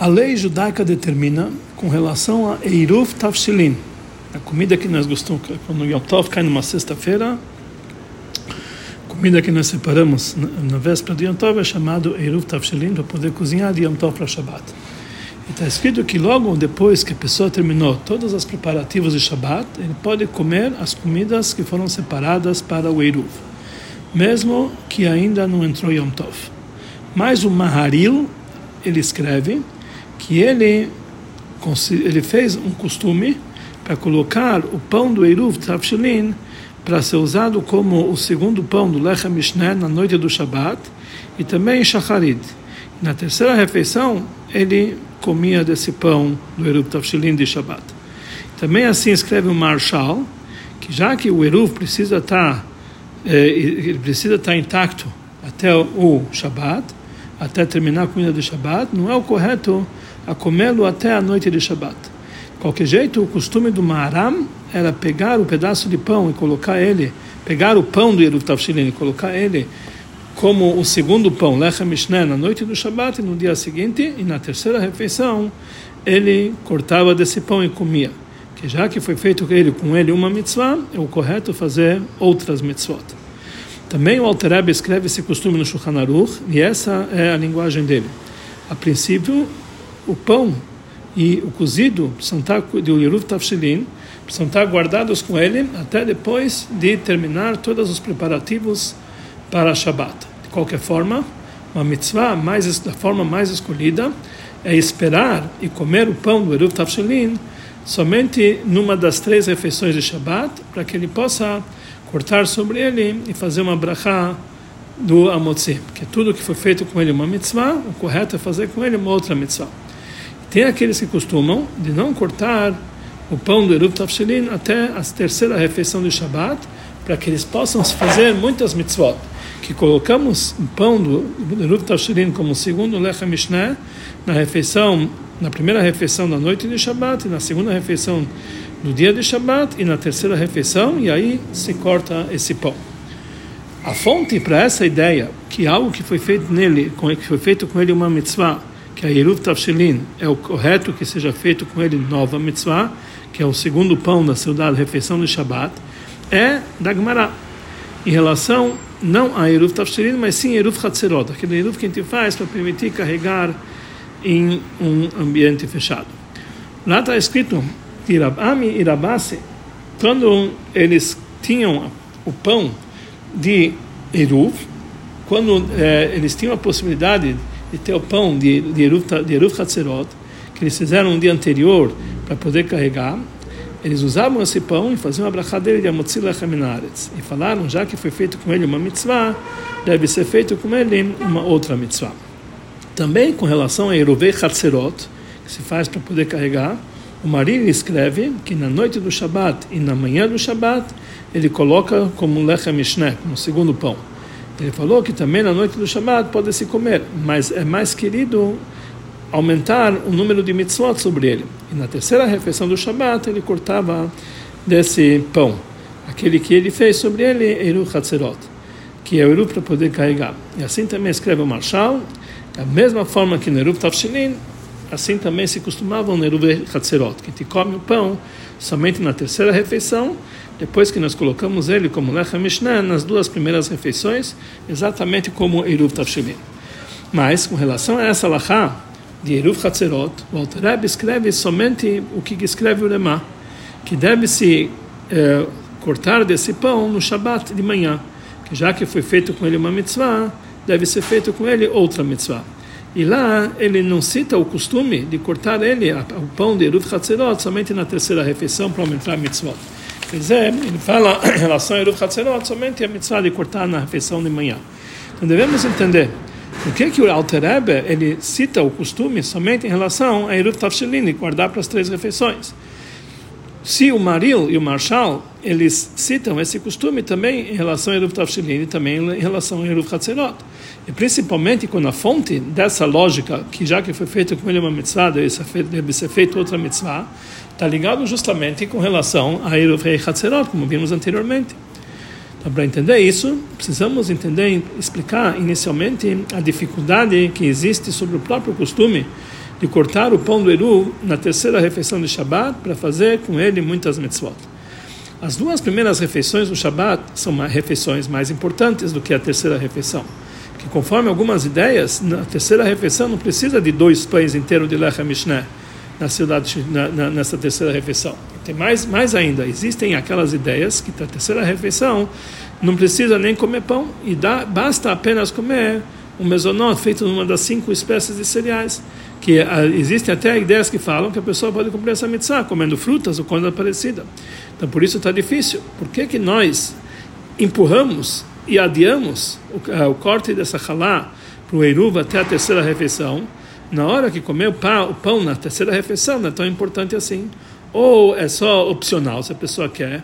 A lei judaica determina com relação a Eiruf Tafshilin, a comida que nós gostamos, quando o Yom Tov cai numa sexta-feira, comida que nós separamos na, véspera de Yom Tov é chamado Eiruf Tafshilin para poder cozinhar de Yom Tov para Shabbat. Está escrito que logo depois que a pessoa terminou todos os preparativos de Shabbat, ele pode comer as comidas que foram separadas para o Eiruf, mesmo que ainda não entrou Yom Tov. Mas o Maharil, ele escreve que ele, ele fez um costume para colocar o pão do Eruv Tavshilin para ser usado como o segundo pão do Lechem Mishneh na noite do Shabat e também Shacharit. Na terceira refeição, ele comia desse pão do Eruv Tavshilin de Shabat. Também assim escreve o Marshal que já que o Eruv precisa estar eh, ele precisa estar intacto até o Shabat, até terminar a comida de Shabat, não é o correto a comê-lo até a noite de Shabat. De qualquer jeito, o costume do Maharam era pegar o pedaço de pão e colocar ele, pegar o pão do Eruv Tavshilin e colocar ele como o segundo pão, Lechem Mishneh, na noite do Shabat e no dia seguinte, e na terceira refeição, ele cortava desse pão e comia. Que já que foi feito ele, com ele uma mitzvah, é o correto fazer outras mitzvot. Também o Alter escreve esse costume no Shulchan Aruch, e essa é a linguagem dele. A princípio, o pão e o cozido do Yeruv Tafshilin precisam estar guardados com ele até depois de terminar todos os preparativos para Shabbat. De qualquer forma, uma mitzvah mais, da forma mais escolhida é esperar e comer o pão do Yeruv Tafshilin somente numa das três refeições de Shabbat, para que ele possa cortar sobre ele e fazer uma brachá do Amotzi, que tudo que foi feito com ele uma mitzvah, o correto é fazer com ele uma outra mitzvah. Tem aqueles que costumam de não cortar o pão do Eruv Tafshilin até a terceira refeição de Shabbat, para que eles possam fazer muitas mitzvot. Que colocamos o pão do Eruv Tafshilin como segundo Lechem Mishneh na refeição, na primeira refeição da noite de Shabbat, e na segunda refeição do dia de Shabbat, e na terceira refeição, e aí se corta esse pão. A fonte para essa ideia, que algo que foi feito nele, que foi feito com ele uma mitzvah, que a Yeruv Tavshilin é o correto que seja feito com ele nova mitzvah, que é o segundo pão da saudade refeição de Shabbat, é da Gemara. Em relação não a Yeruv Tavshilin, mas sim Yeruv Hatzerot, aquele Yeruv que a gente faz para permitir carregar em um ambiente fechado. Lá está escrito que Rabami e Rabase, quando eles tinham o pão de Eruv, quando eh, eles tinham a possibilidade de ter o pão de, de Eruv Hatzerot, que eles fizeram um dia anterior para poder carregar, eles usavam esse pão e faziam a brachá dele de Amotzi Lechem E falaram, já que foi feito com ele uma mitzvah, deve ser feito com ele uma outra mitzvah. Também com relação a Eruvei Hatzerot, que se faz para poder carregar, o Marini escreve que na noite do Shabat e na manhã do Shabat, ele coloca como Lechem Mishneh, como segundo pão. Ele falou que também na noite do Shabbat pode se comer, mas é mais querido aumentar o número de mitzvot sobre ele. E na terceira refeição do Shabbat ele cortava desse pão, aquele que ele fez sobre ele, Eru Hatzerot, que é o Eru para poder carregar. E assim também escreve o Marshal, da mesma forma que no Eru Tafshilin, assim também se costumava no Eru Hatzerot, que te come o pão somente na terceira refeição depois que nós colocamos ele como Lechem Mishnah nas duas primeiras refeições, exatamente como Eruv Tavshilin. Mas, com relação a essa Lachá de Eruv Hatzerot, o Alter escreve somente o que escreve o Lemá, que deve-se eh, cortar desse pão no Shabat de manhã, que já que foi feito com ele uma mitzvah, deve ser feito com ele outra mitzvah. E lá ele não cita o costume de cortar ele, o pão de Eruv Hatzerot, somente na terceira refeição para aumentar a mitzvah. Quer dizer, ele fala em relação a Eruv Hatzerot somente a mitzvah de cortar na refeição de manhã. Então devemos entender por que, que o Alter Rebbe, ele cita o costume somente em relação a Eruv Tavshelin, guardar para as três refeições. Se o Maril e o Marshal, eles citam esse costume também em relação a Eruv Tavshelin e também em relação a Eruv Hatzerot. E principalmente quando a fonte dessa lógica, que já que foi feito com ele uma mitzvah, deve ser feito outra mitzvah, está ligado justamente com relação a Eruv Rei Hatzerot, como vimos anteriormente. Então, para entender isso, precisamos entender, explicar inicialmente a dificuldade que existe sobre o próprio costume de cortar o pão do Eru na terceira refeição de Shabat para fazer com ele muitas mitzvot. As duas primeiras refeições do Shabat são refeições mais importantes do que a terceira refeição. Que conforme algumas ideias, na terceira refeição não precisa de dois pães inteiros de Lechem Mishneh na cidade, na, nessa terceira refeição. Tem mais, mais ainda, existem aquelas ideias que na terceira refeição não precisa nem comer pão e dá, basta apenas comer um mesonot feito numa das cinco espécies de cereais. Que uh, existem até ideias que falam que a pessoa pode cumprir essa mitzvah comendo frutas ou coisa parecida. Então por isso está difícil. Por que, que nós empurramos e adiamos o, uh, o corte dessa halá para o Eruv até a terceira refeição? Na hora que comer o pão, na terceira refeição não é tão importante assim. Ou é só opcional se a pessoa quer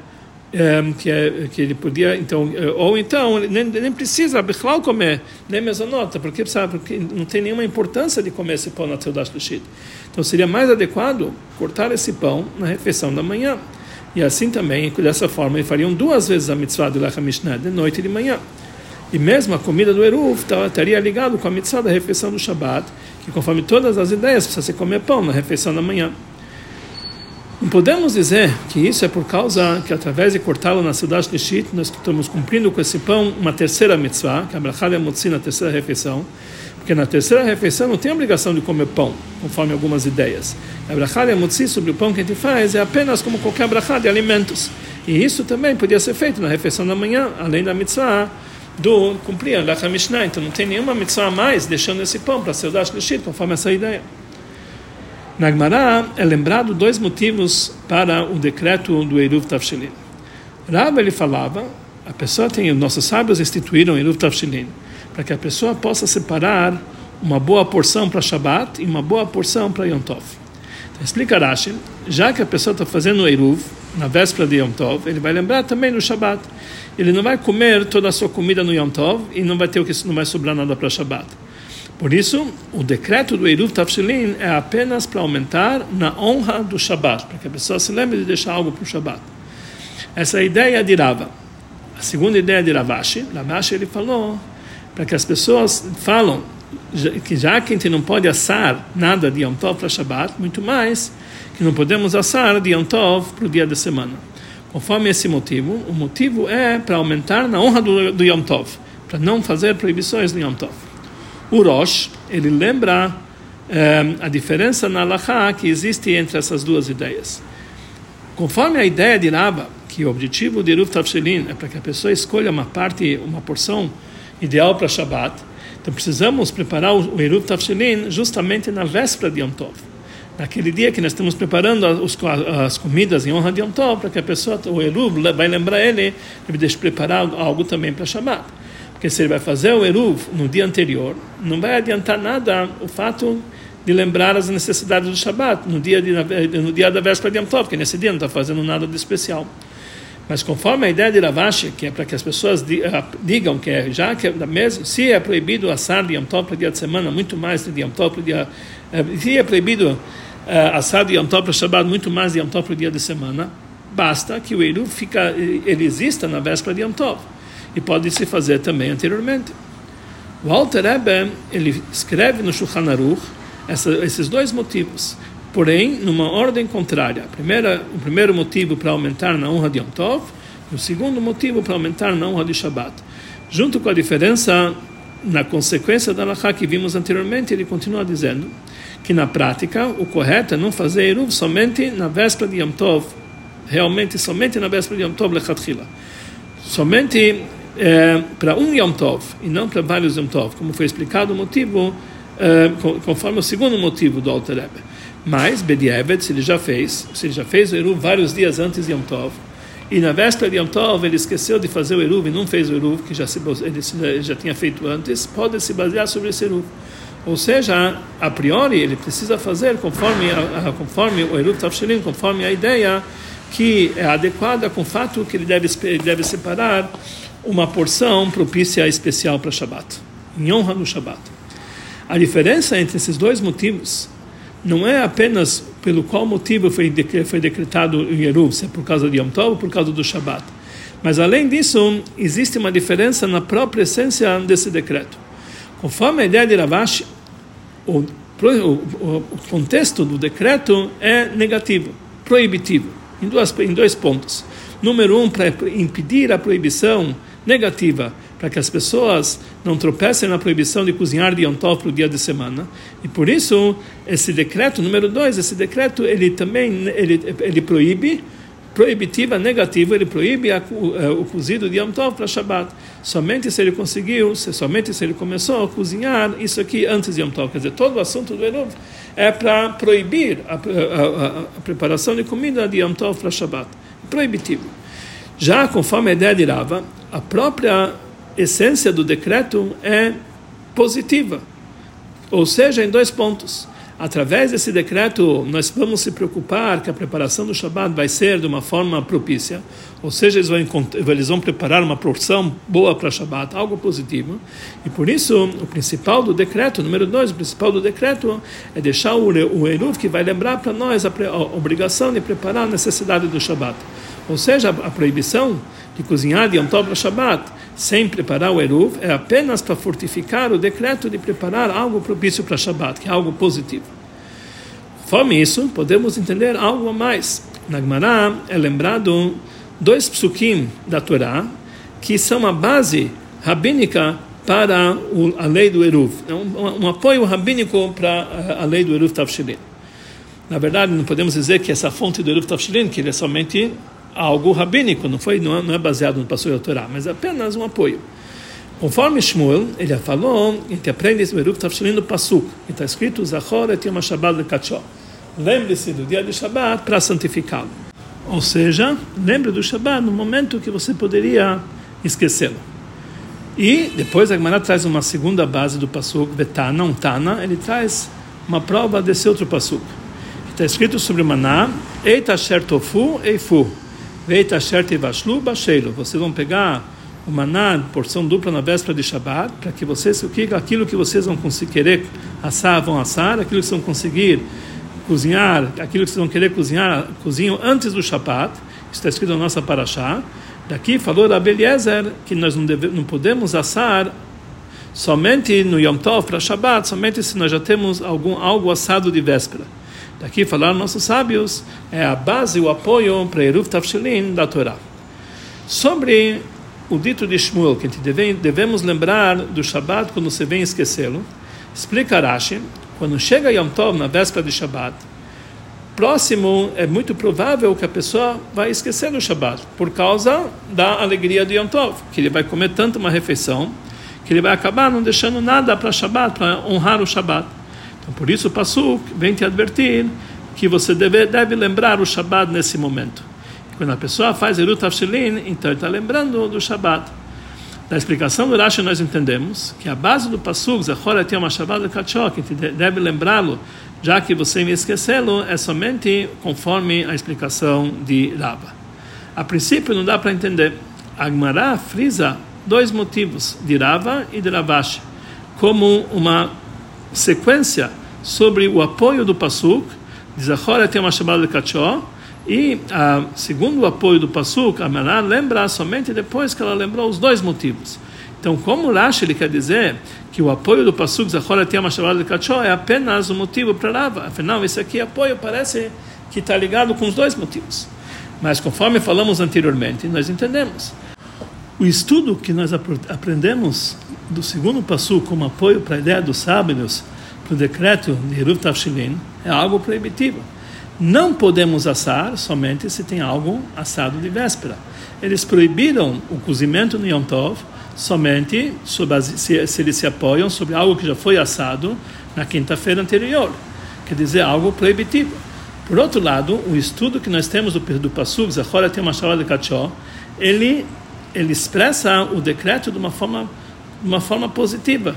é, que, é, que ele podia então é, ou então nem, nem precisa Bechlau comer nem nota porque sabe porque não tem nenhuma importância de comer esse pão na Teudash Lushit então seria mais adequado cortar esse pão na refeição da manhã. E assim também dessa forma eles fariam duas vezes a mitzvah do Lechem Mishnah de noite e de manhã e mesmo a comida do Eruv estaria ligado com a mitzvah da refeição do Shabat que conforme todas as ideias precisa se comer pão na refeição da manhã não podemos dizer que isso é por causa que, através de cortá-lo na cidade de Shit, nós estamos cumprindo com esse pão uma terceira mitzvah, que é a Brachal Motzi na terceira refeição, porque na terceira refeição não tem obrigação de comer pão, conforme algumas ideias. A Brachal Motzi sobre o pão que a gente faz é apenas como qualquer brachá de alimentos. E isso também podia ser feito na refeição da manhã, além da mitzvah do cumprir a Mishnah. Então não tem nenhuma mitzvah a mais deixando esse pão para a cidade de Shit, conforme essa ideia. Na Gemara é lembrado dois motivos para o decreto do Eruv Tavshilin. Rav ele falava, a pessoa tem, nossos sábios instituíram Eruv Tavshilin, para que a pessoa possa separar uma boa porção para Shabbat e uma boa porção para Yom Tov. Então, explica Rashi, já que a pessoa está fazendo o Eruv na véspera de Yom Tov, ele vai lembrar também no Shabbat. Ele não vai comer toda a sua comida no Yom Tov e não vai ter o que não vai sobrar nada para Shabbat. Por isso, o decreto do Eruv Tafshilin é apenas para aumentar na honra do Shabat, para que a pessoa se lembre de deixar algo para o Shabat. Essa é a ideia de Rava. A segunda ideia de Ravashi, Ravashi ele falou para que as pessoas falam que já que a gente não pode assar nada de Yom Tov para Shabat, muito mais que não podemos assar de Yom Tov para o dia da semana. Conforme esse motivo, o motivo é para aumentar na honra do, do Yom Tov, para não fazer proibições de Yom Tov. O Rosh, ele lembra eh, a diferença na Laha que existe entre essas duas ideias. Conforme a ideia de Rava, que o objetivo de Eruv Tavshelin é para que a pessoa escolha uma parte, uma porção ideal para Shabbat, então precisamos preparar o Eruv Tavshelin justamente na véspera de Yom Tov. Naquele dia que nós estamos preparando as, as comidas em honra de Yom Tov, para que a pessoa, o Eruv, vai lembrar ele, ele deixa preparar algo também para Shabbat. Porque se ele vai fazer o Eruv no dia anterior, não vai adiantar nada o fato de lembrar as necessidades do Shabat no dia, de, no dia da véspera de Yom Tov, que nesse dia não está fazendo nada de especial. Mas conforme a ideia de Ravashi, que é para que as pessoas ah, digam que é, já que é mesmo, se é proibido assar de Yom Tov para dia de semana, muito mais de Yom Tov para dia... Eh, se é proibido uh, assar de Yom Tov para Shabbat, muito mais Yom Tov para dia de semana, basta que o Eruv fica, ele exista na véspera de Yom Tov e pode se fazer também anteriormente. O Alter ele escreve no Shulchan Aruch essa, esses dois motivos, porém numa ordem contrária. Primeira, o primeiro motivo para aumentar na honra de Yom Tov, e o segundo motivo para aumentar na honra de Shabbat. Junto com a diferença na consequência da Lacha que vimos anteriormente, ele continua dizendo que na prática o correto é não fazer Eruv somente na véspera de Yom Tov, realmente somente na véspera de Yom Tov lechatchila. Somente é, para um Yom Tov e não para vários Yom Tov, como foi explicado o motivo, é, conforme o segundo motivo do Alter Rebbe. Mas, Bedievet, se ele já fez, se ele já fez o Eruv vários dias antes de Yom Tov, e na véspera de Yom Tov ele esqueceu de fazer o Eruv e não fez o Eruv, que já, se, ele já tinha feito antes, pode se basear sobre esse Eruv. Ou seja, a priori ele precisa fazer conforme, conforme o Eruv Tavshelim, conforme a ideia que é adequada com o fato que ele deve, ele deve separar uma porção propícia especial para Shabbat, em honra do Shabbat. A diferença entre esses dois motivos não é apenas pelo qual motivo foi, foi decretado o Yeruv, se é por causa de Yom Tov ou por causa do Shabbat, Mas além disso, existe uma diferença na própria essência desse decreto. Conforme a ideia de Ravashi, o, o, contexto do decreto é negativo, proibitivo, em, duas, em dois pontos. Número um, para impedir a proibição negativa, para que as pessoas não tropecem na proibição de cozinhar de Yom para o dia de semana. E por isso, esse decreto, número dois, esse decreto, ele também ele, ele proíbe proibitiva, negativa, ele proíbe a, o, é, o, cozido de Yom Tov para Shabbat. Somente se ele conseguiu, se, somente se ele começou a cozinhar isso aqui antes de Yom Tov. Quer dizer, todo o assunto do Eruv é para proibir a, a, a, preparação de comida de Yom Tov para Shabbat. Proibitivo. Já conforme a ideia de Rava, a própria essência do decreto é positiva. Ou seja, em dois pontos através desse decreto, nós vamos se preocupar que a preparação do Shabat vai ser de uma forma propícia, ou seja, eles vão, eles vão preparar uma porção boa para Shabat, algo positivo. E por isso, o principal do decreto, número dois, o principal do decreto é deixar o, o Eruv que vai lembrar para nós a, a obrigação de preparar a necessidade do Shabat. Ou seja, a proibição de cozinhar de Yom para Shabbat sem preparar o Eruv é apenas para fortificar o decreto de preparar algo propício para Shabbat, que é algo positivo. Conforme isso, podemos entender algo a mais. Na Gemara é lembrado dois psukim da Torá que são a base rabínica para a lei do Eruv. É um, apoio rabínico para a lei do Eruv Tavshilin. Na verdade, não podemos dizer que essa fonte do Eruv Tavshilin, que ele é somente algo rabínico, não foi não é baseado no Pastor da Torá, mas apenas um apoio. Conforme Shmuel, ele falou, gente aprende esse Beruch Tavshalin no Pasuk, que está escrito, Zachor et Yom Shabbat lekachó. Lembre-se do dia de Shabbat para santificá-lo. Ou seja, lembre do Shabbat no momento que você poderia esquecê-lo. E depois a Gemara traz uma segunda base do Pasuk, Betana, um Tana, ele traz uma prova desse outro Pasuk. Está escrito sobre Maná, Eita Sher Tofu Eifu. Veita Shert Vashlu Basheilo. Vocês vão pegar o maná, porção dupla na véspera de Shabbat, para que vocês, aquilo que vocês vão conseguir querer assar, vão assar, aquilo que vocês vão conseguir cozinhar, aquilo que vocês vão querer cozinhar, cozinham antes do Shabbat. Isso está escrito na nossa Paraxá. Daqui falou Rabi Eliezer que nós não, deve, não podemos assar somente no Yom Tov para Shabbat, somente se nós já temos algum algo assado de véspera. Daqui falaram nossos sábios, é a base, o apoio para Eruv Tafshilin da Torá. Sobre o dito de Shmuel, que deve, devemos lembrar do Shabat quando você vem esquecê-lo, explica Rashi, quando chega Yom Tov na véspera de Shabat, próximo é muito provável que a pessoa vai esquecer do Shabat, por causa da alegria de Yom Tov, que ele vai comer tanto uma refeição, que ele vai acabar não deixando nada para Shabat, para honrar o Shabat. Então, por isso o Passuk vem te advertir que você deve, deve lembrar o Shabat nesse momento. Quando a pessoa faz Erut Avshilin, então ele está lembrando do Shabat. Da explicação do Rashi nós entendemos que a base do Passuk, Zachor tem uma Shabbat de Kachok, que deve lembrá-lo, já que você me esquecê-lo, é somente conforme a explicação de Rava. A princípio não dá para entender. Agmará frisa dois motivos, de Rava e de Ravashi, como uma sequência sobre o apoio do Pasuk, de Zachor tem uma chamada de Kachó, e a, segundo o apoio do Pasuk, a Mená lembra somente depois que ela lembrou os dois motivos. Então, como Rashi ele quer dizer que o apoio do Pasuk Zachor tem uma chamada de Kachó é apenas o motivo para Rava. Afinal, esse aqui apoio parece que está ligado com os dois motivos. Mas conforme falamos anteriormente, nós entendemos. O estudo que nós aprendemos do segundo passo como apoio para a ideia dos sábios para o decreto de Hiruv Tavshilin é algo proibitivo. Não podemos assar somente se tem algo assado de véspera. Eles proibiram o cozimento no Yom Tov somente se, se eles se apoiam sobre algo que já foi assado na quinta-feira anterior. Quer dizer, algo proibitivo. Por outro lado, o estudo que nós temos do, do Pasuk, Zachora tem uma de Kachó, ele, ele expressa o decreto de uma forma uma forma positiva.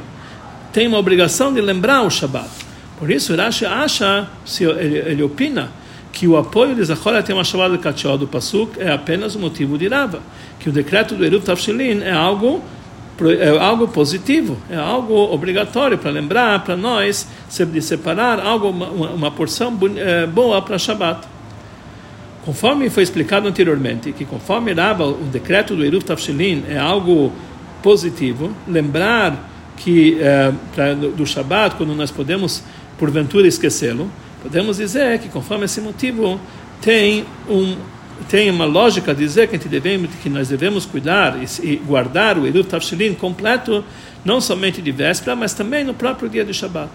Tem uma obrigação de lembrar o Shabat. Por isso, Rashi acha, se ele, ele opina, que o apoio de Zachor tem uma chamada de Kachó do Pasuk é apenas o motivo de Rava, que o decreto do Eruv Tavshilin é algo é algo positivo, é algo obrigatório para lembrar para nós de separar algo uma, uma porção é, boa para Shabat. Conforme foi explicado anteriormente, que conforme Rava, o decreto do Eruv Tafshilin é algo positivo, lembrar que é, pra, do Shabat, quando nós podemos porventura esquecê-lo, podemos dizer que conforme esse motivo tem um tem uma lógica dizer que, que nós devemos cuidar e, guardar o Eruv Tafshilin completo, não somente de véspera, mas também no próprio dia de Shabat.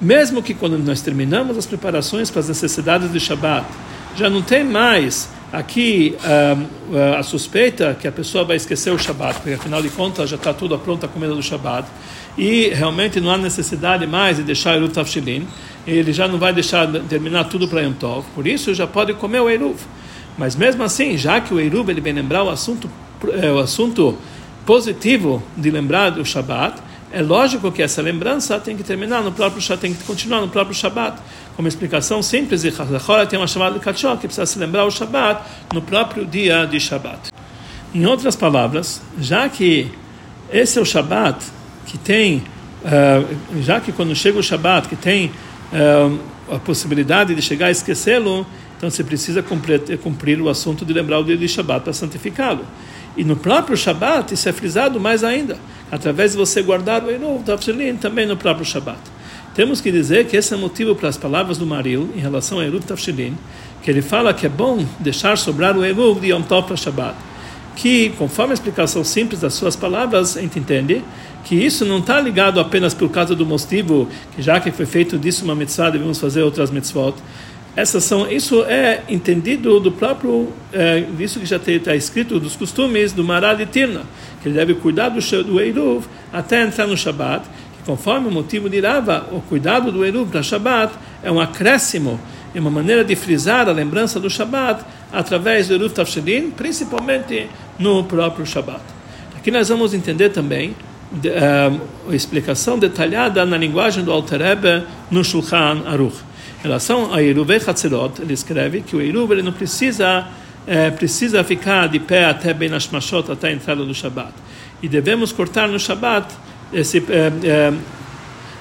Mesmo que quando nós terminamos as preparações para as necessidades de Shabat, já não tem mais aqui uh, a suspeita que a pessoa vai esquecer o Shabat, porque afinal de contas já está tudo pronto a comida do Shabat, e realmente não há necessidade mais de deixar Eruv Tafshilin, ele já não vai deixar terminar tudo para Yom Tov, por isso já pode comer o Eruv. Mas mesmo assim, já que o Eruv ele vem lembrar o assunto, é, o assunto positivo de lembrar do Shabat, é lógico que essa lembrança tem que terminar no próprio tem que continuar no próprio Shabat. Como explicação simples, Chazachora tem uma chamada de Kachok, que precisa se lembrar o Shabat no próprio dia de Shabat. Em outras palavras, já que esse é o Shabat que tem, uh, já que quando chega o Shabat que tem uh, a possibilidade de chegar a esquecê-lo, então você precisa cumprir, cumprir, o assunto de lembrar o dia de Shabat para santificá-lo. E no próprio Shabat isso é frisado mais ainda, através de você guardar o Eruv Tafshilin também no próprio Shabat. Temos que dizer que esse é motivo para as palavras do Maril em relação ao Eruv Tafshilin, que ele fala que é bom deixar sobrar o Eruv de Yom Tov para Shabat. Que, conforme a explicação simples das suas palavras, a gente entende que isso não está ligado apenas por causa do motivo, que já que foi feito disso uma mitzvah, devemos fazer outras mitzvot. Essas são, isso é entendido do próprio, é, isso que já está escrito dos costumes do Maral de Tirna, que ele deve cuidar do, do até entrar no Shabat, que conforme o motivo de Rava, o cuidado do Eruv para Shabat é um acréscimo, é uma maneira de frisar a lembrança do Shabat através do Eruv Tafshelin, principalmente no próprio Shabat. Aqui nós vamos entender também uh, a explicação detalhada na linguagem do Alter Rebbe no Shulchan Aruch. Em relação a Eruv Hatzerot, ele escreve que o Eruv ele não precisa é, precisa ficar de pé até bem nas machot, até a entrada do Shabat. E devemos cortar no Shabat esse, é, é,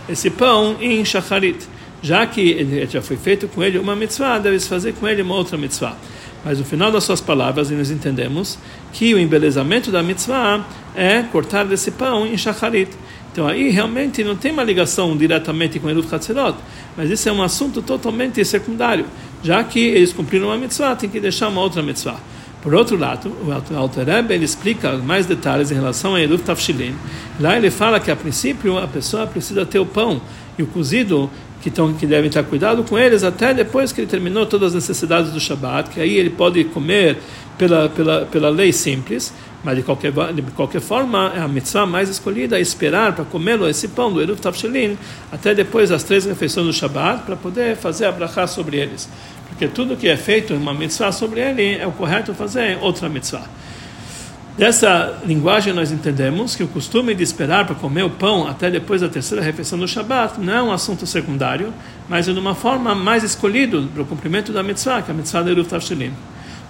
esse pão em shacharit. Já que ele já foi feito com ele uma mitzvah, deve-se fazer com ele uma outra mitzvah. Mas no final das suas palavras, nós entendemos que o embelezamento da mitzvah é cortar desse pão em shacharit. Então aí realmente não tem uma ligação diretamente com Eruv Hatzerot, mas isso é um assunto totalmente secundário. Já que eles cumpriram uma mitzvah, tem que deixar uma outra mitzvah. Por outro lado, o Alter Rebbe, ele explica mais detalhes em relação a Eruv Tafshilin. Lá ele fala que a princípio a pessoa precisa ter o pão e o cozido que, tão, que devem estar cuidado com eles até depois que ele terminou todas as necessidades do Shabat, que aí ele pode comer pela, pela, pela lei simples, mas de qualquer, de qualquer forma, é a mitzvah mais escolhida é esperar para comê-lo, esse pão do Eruv Tavshelin, até depois das três refeições do Shabat, para poder fazer a brachá sobre eles. Porque tudo que é feito em uma mitzvah sobre ele é o correto fazer outra mitzvah. Dessa linguagem nós entendemos que o costume de esperar para comer o pão até depois da terceira refeição do Shabat não é um assunto secundário, mas é de uma forma mais escolhida para o cumprimento da mitzvah, que é a mitzvah de Eruv Tavshelim.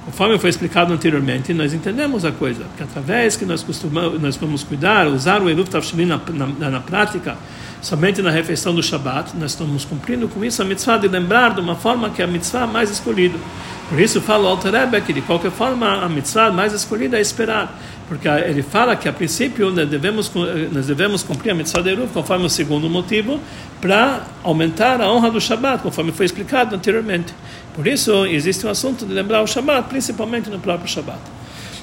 Conforme foi explicado anteriormente, nós entendemos a coisa, que através que nós costumamos, nós vamos cuidar, usar o Eruv Tavshelim na, na, na, prática, somente na refeição do Shabat, nós estamos cumprindo com isso a mitzvah de lembrar de uma forma que é a mitzvah mais escolhida. Por isso fala o Alter Rebbe que de qualquer forma a mitzvah mais escolhida é esperar, porque ele fala que a princípio nós devemos, nós devemos cumprir a mitzvah de Eruv conforme o segundo motivo, para aumentar a honra do Shabat, conforme foi explicado anteriormente. Por isso, existe um assunto de lembrar o Shabat, principalmente no próprio Shabat.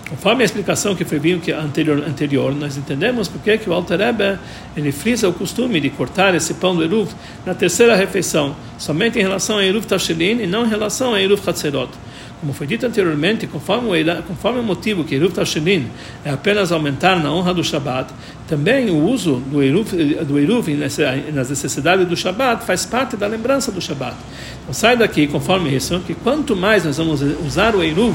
Conforme a explicação que foi vindo anterior, anterior, nós entendemos porque que o Alter Rebbe, ele frisa o costume de cortar esse pão do Eruv na terceira refeição, somente em relação a Eruv Tashilin e não em relação a Eruv Hatzerot. Como foi dito anteriormente, conforme o, conforme o motivo que Eruv Tashilin é apenas aumentar na honra do Shabat, também o uso do Eruv, do Eruv nas necessidades do Shabat faz parte da lembrança do Shabat. Então sai daqui, conforme isso, que quanto mais nós vamos usar o Eruv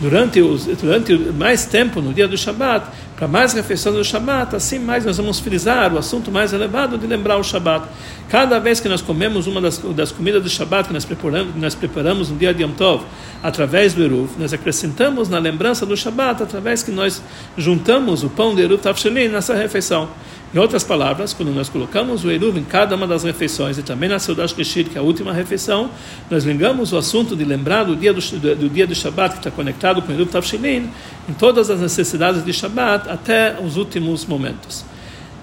durante, os, durante mais tempo no dia do Shabat, para mais refeição do Shabat, assim mais nós vamos frisar o assunto mais elevado de lembrar o Shabat. Cada vez que nós comemos uma das, das comidas do Shabat que nós preparamos, nós preparamos no dia de Yom Tov, através do Eruv, nós acrescentamos na lembrança do Shabat, através que nós juntamos o pão de Eruv Tavshelin nessa refeição. Em outras palavras, quando nós colocamos o Eruv em cada uma das refeições e também na Seudah Shlishit, que é a última refeição, nós ligamos o assunto de lembrar do dia do, do, do dia do Shabbat que está conectado com o Eruv Tavshilin em todas as necessidades de Shabbat até os últimos momentos.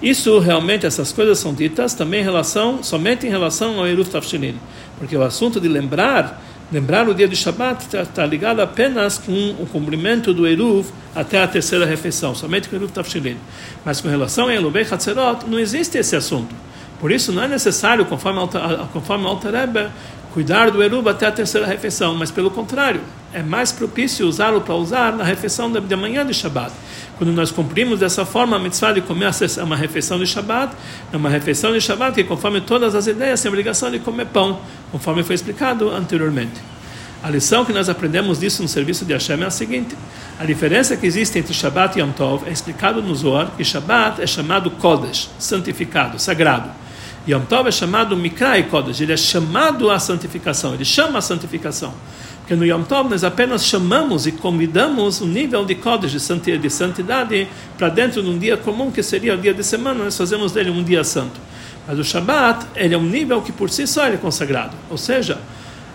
Isso realmente, essas coisas são ditas também em relação, somente em relação ao Eruv Tavshilin, porque o assunto de lembrar Lembrar o dia de Shabbat está tá ligado apenas com o cumprimento do Eruv até a terceira refeição, somente com o Eruv Tafshilin. Mas com relação a Elubei Hatzerot, não existe esse assunto. Por isso não é necessário, conforme, conforme o Alter Rebbe, cuidar do Eruv até a terceira refeição, mas pelo contrário, é mais propício usá-lo para usar na refeição da manhã de Shabbat. Quando nós cumprimos dessa forma a mitzvah de comer uma refeição de Shabbat, é uma refeição de Shabbat que, conforme todas as ideias, tem a obrigação de comer pão, conforme foi explicado anteriormente. A lição que nós aprendemos disso no serviço de Hashem é a seguinte: a diferença que existe entre Shabbat e Yom Tov é explicado no Zohar que Shabbat é chamado Kodesh, santificado, sagrado. Yom Tov é chamado Mikrai Kodesh, ele é chamado à santificação, ele chama a santificação. Porque no Yom Tov nós apenas chamamos e convidamos o nível de Kodesh, de santidade, para dentro de um dia comum, que seria o dia de semana, nós fazemos dele um dia santo. Mas o Shabbat, ele é um nível que por si só é consagrado. Ou seja,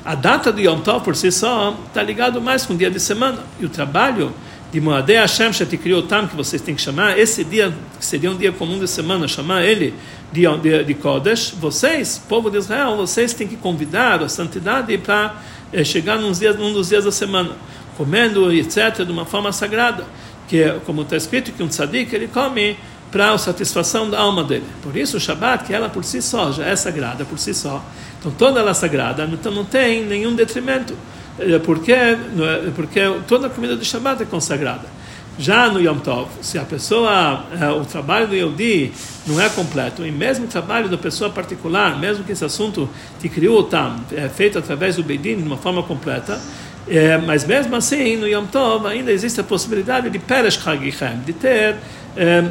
a data do Yom Tov por si só está ligado mais com o dia de semana. E o trabalho de Moadei Hashem Tam, que vocês têm que chamar, esse dia, que seria um dia comum de semana, chamar ele de, de, de Kodesh, vocês, povo de Israel, vocês têm que convidar a santidade para é, chegar num, dos dias da semana, comendo, etc., de uma forma sagrada, que é, como está escrito, que um tzadik, ele come para a satisfação da alma dele. Por isso o Shabat, que ela por si só já é sagrada por si só, então toda ela é sagrada, então não tem nenhum detrimento, é, porque, é, porque toda a comida do Shabat é consagrada. Já no Yom Tov, se a pessoa, é, o trabalho do Yodi não é completo, e mesmo o trabalho da pessoa particular, mesmo que esse assunto te criou tam, é feito através do Beidin de uma forma completa, é, mas mesmo assim, no Yom Tov ainda existe a possibilidade de Peresh Chagichem, de ter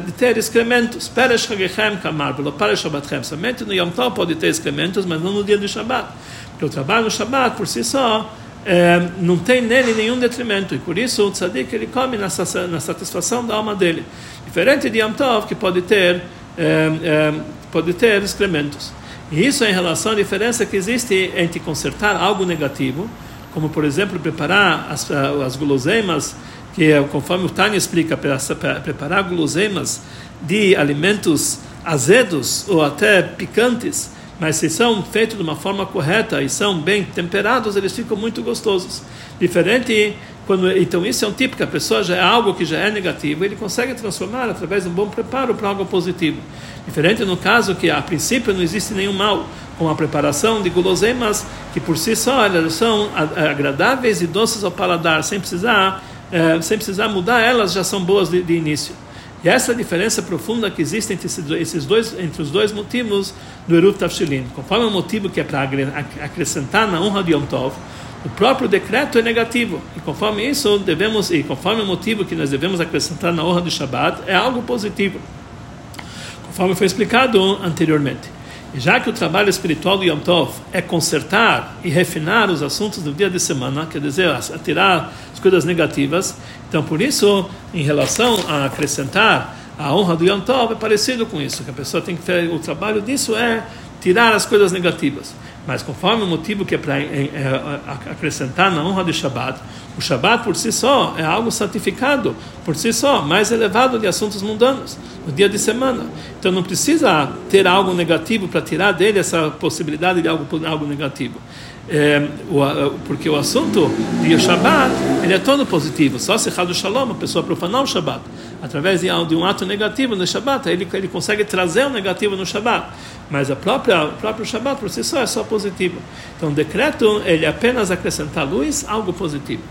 de ter excrementos. Peresh Chagechem Kamar, pelo Peresh Shabbatchem. Somente no Yom Tov pode ter excrementos, mas não no dia do Shabbat. Porque o trabalho no Shabbat, por si só, é, não tem nele nenhum detrimento. E por isso o tzadik ele come na, satisfação da alma dele. Diferente de Yom Tov, que pode ter, é, é, pode ter excrementos. E isso é em relação à diferença que existe entre consertar algo negativo, como por exemplo preparar as, as guloseimas que é, conforme o Tânia explica, para preparar guloseimas de alimentos azedos ou até picantes, mas se são feitos de uma forma correta e são bem temperados, eles ficam muito gostosos. Diferente quando então isso é um que a pessoa já é algo que já é negativo, ele consegue transformar através de um bom preparo para algo positivo. Diferente no caso que a princípio não existe nenhum mal, com a preparação de guloseimas que por si só elas são agradáveis e doces ao paladar, sem precisar é, sem precisar mudar, elas já são boas de, de, início. E essa é a diferença profunda que existe entre esses dois, entre os dois motivos do Eruv Tafshilin. Conforme o motivo que é para acrescentar na honra de Yom Tov, o próprio decreto é negativo. E conforme isso, devemos, e conforme o motivo que nós devemos acrescentar na honra do Shabbat, é algo positivo. Conforme foi explicado anteriormente. E já que o trabalho espiritual do Yom Tov é consertar e refinar os assuntos do dia de semana, quer dizer, tirar as coisas negativas, então por isso, em relação a acrescentar a honra do Yom Tov, é parecido com isso, que a pessoa tem que ter, o trabalho disso é tirar as coisas negativas. Mas conforme o motivo que é para é, é, acrescentar na honra do Shabbat, o Shabbat por si só é algo santificado, por si só, mais elevado de assuntos mundanos, no dia de semana. Então não precisa ter algo negativo para tirar dele essa possibilidade de algo, algo negativo. É, o, porque o assunto de Shabbat ele é todo positivo. Só se do Shalom, a pessoa profanar o Shabbat, através de, um ato negativo no Shabbat, ele, ele consegue trazer o negativo no Shabbat mas a própria o próprio Shabbat por si só é só positivo. Então o decreto ele é apenas acrescentar luz, algo positivo.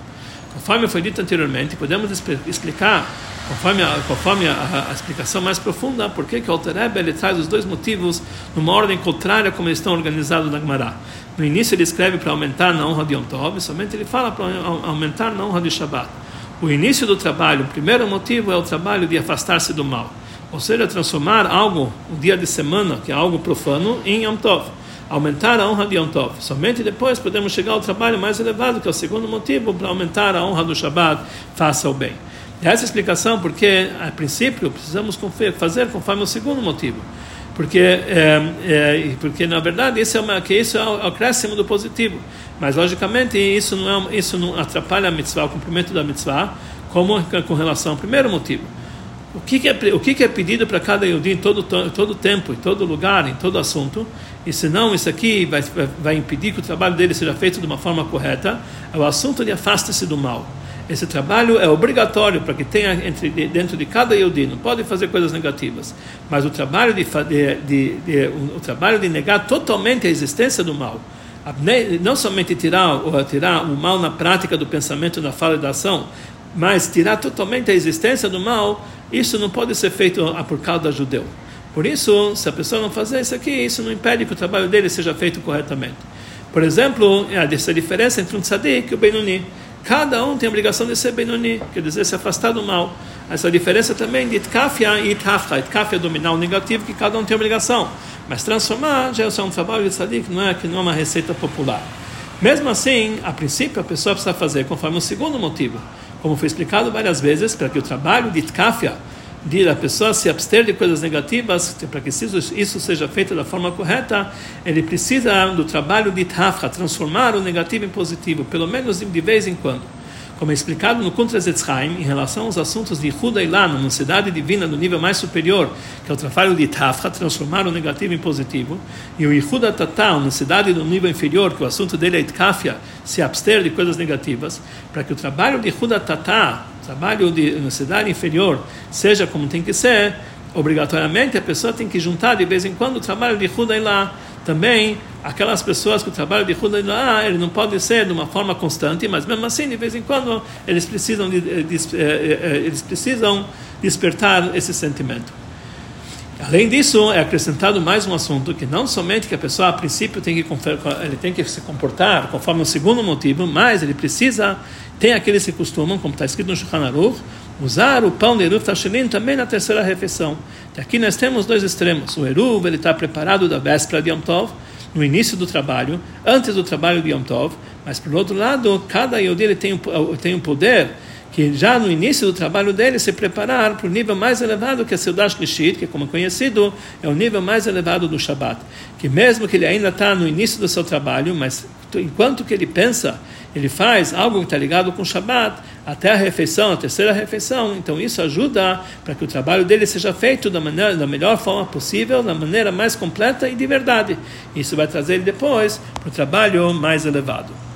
Conforme foi dito anteriormente, podemos explicar, conforme a, conforme a, a explicação mais profunda, por que o Alter ele traz os dois motivos numa ordem contrária como eles estão organizados na Gemara. No início ele escreve para aumentar na honra de Yom Tov, somente ele fala para aumentar na honra de Shabbat. O início do trabalho, o primeiro motivo é o trabalho de afastar-se do mal. Ou seja, transformar algo, um dia de semana, que é algo profano, em Yom Tov. Aumentar a honra de Yom Tov. Somente depois podemos chegar ao trabalho mais elevado, que é o segundo motivo, para aumentar a honra do Shabbat, faça o bem. Essa explicação porque, a princípio, precisamos fazer conforme o segundo motivo. Porque, é, é, porque na verdade, isso é, uma, que isso é o acréscimo do positivo. Mas, logicamente, isso não, é, isso não atrapalha a mitzvah, o cumprimento da mitzvah, como com relação ao primeiro motivo. O que, que é, o que, que é pedido para cada Yehudi em todo, todo tempo, em todo lugar, em todo assunto, e senão isso aqui vai, vai, impedir que o trabalho dele seja feito de uma forma correta, é o assunto de afaste-se do mal. Esse trabalho é obrigatório para que tenha entre, dentro de cada Yehudi, não pode fazer coisas negativas, mas o trabalho de, de, de, de, o trabalho de negar totalmente a existência do mal, não somente tirar, tirar o mal na prática do pensamento, da fala e da ação, mas tirar totalmente a existência do mal, isso não pode ser feito por causa judeu. Por isso, se a pessoa não fazer isso aqui, isso não impede que o trabalho dele seja feito corretamente. Por exemplo, essa diferença entre um tzadik e o Benoni. Cada um tem a obrigação de ser Benoni, quer dizer, se afastar do mal. Essa diferença também de Tkafia e Tafra. Tkafia é dominar o negativo, que cada um tem a obrigação. Mas transformar já é um trabalho de tzadik, não é, que não é uma receita popular. Mesmo assim, a princípio, a pessoa precisa fazer conforme o segundo motivo. Como foi explicado várias vezes, para que o trabalho de tkafia, de a pessoa se abster de coisas negativas, para que isso seja feito da forma correta, ele precisa do trabalho de tafra, transformar o negativo em positivo, pelo menos de vez em quando como é explicado no Kuntras Etzchaim, em relação aos assuntos de Huda Ilan, uma cidade divina do nível mais superior, que é o trabalho de Tafra, transformar o negativo em positivo, e o Yehuda Tatá, uma cidade do nível inferior, que o assunto dele é Itkafia, se abster de coisas negativas, para que o trabalho de Yehuda Tatá, trabalho de uma cidade inferior, seja como tem que ser, obrigatoriamente a pessoa tem que juntar de vez em quando o trabalho de Huda Ilan também aquelas pessoas que o trabalho de Huda ele não pode ser de uma forma constante, mas mesmo assim, de vez em quando, eles precisam, de, de, de, eh, eh, eh, eles precisam despertar esse sentimento. Além disso, é acrescentado mais um assunto que não somente que a pessoa a princípio tem que ele tem que se comportar conforme o segundo motivo, mas ele precisa tem aqueles que costumam, como está escrito no Shulchan Aruch, usar o pão de Eruv Tashilim também na terceira refeição. E aqui nós temos dois extremos. O Eruv ele está preparado da véspera de Yom Tov, no início do trabalho, antes do trabalho de Yom Tov, mas por outro lado, cada Yodi ele tem, tem um poder que já no início do trabalho dele se preparar para o nível mais elevado que é Seudash Lishit, que como é conhecido é o nível mais elevado do Shabat, que mesmo que ele ainda está no início do seu trabalho, mas enquanto que ele pensa, ele faz algo que está ligado com o Shabat, até a refeição, a terceira refeição, então isso ajuda para que o trabalho dele seja feito da, maneira, da melhor forma possível, da maneira mais completa e de verdade. Isso vai trazer ele depois para o trabalho mais elevado.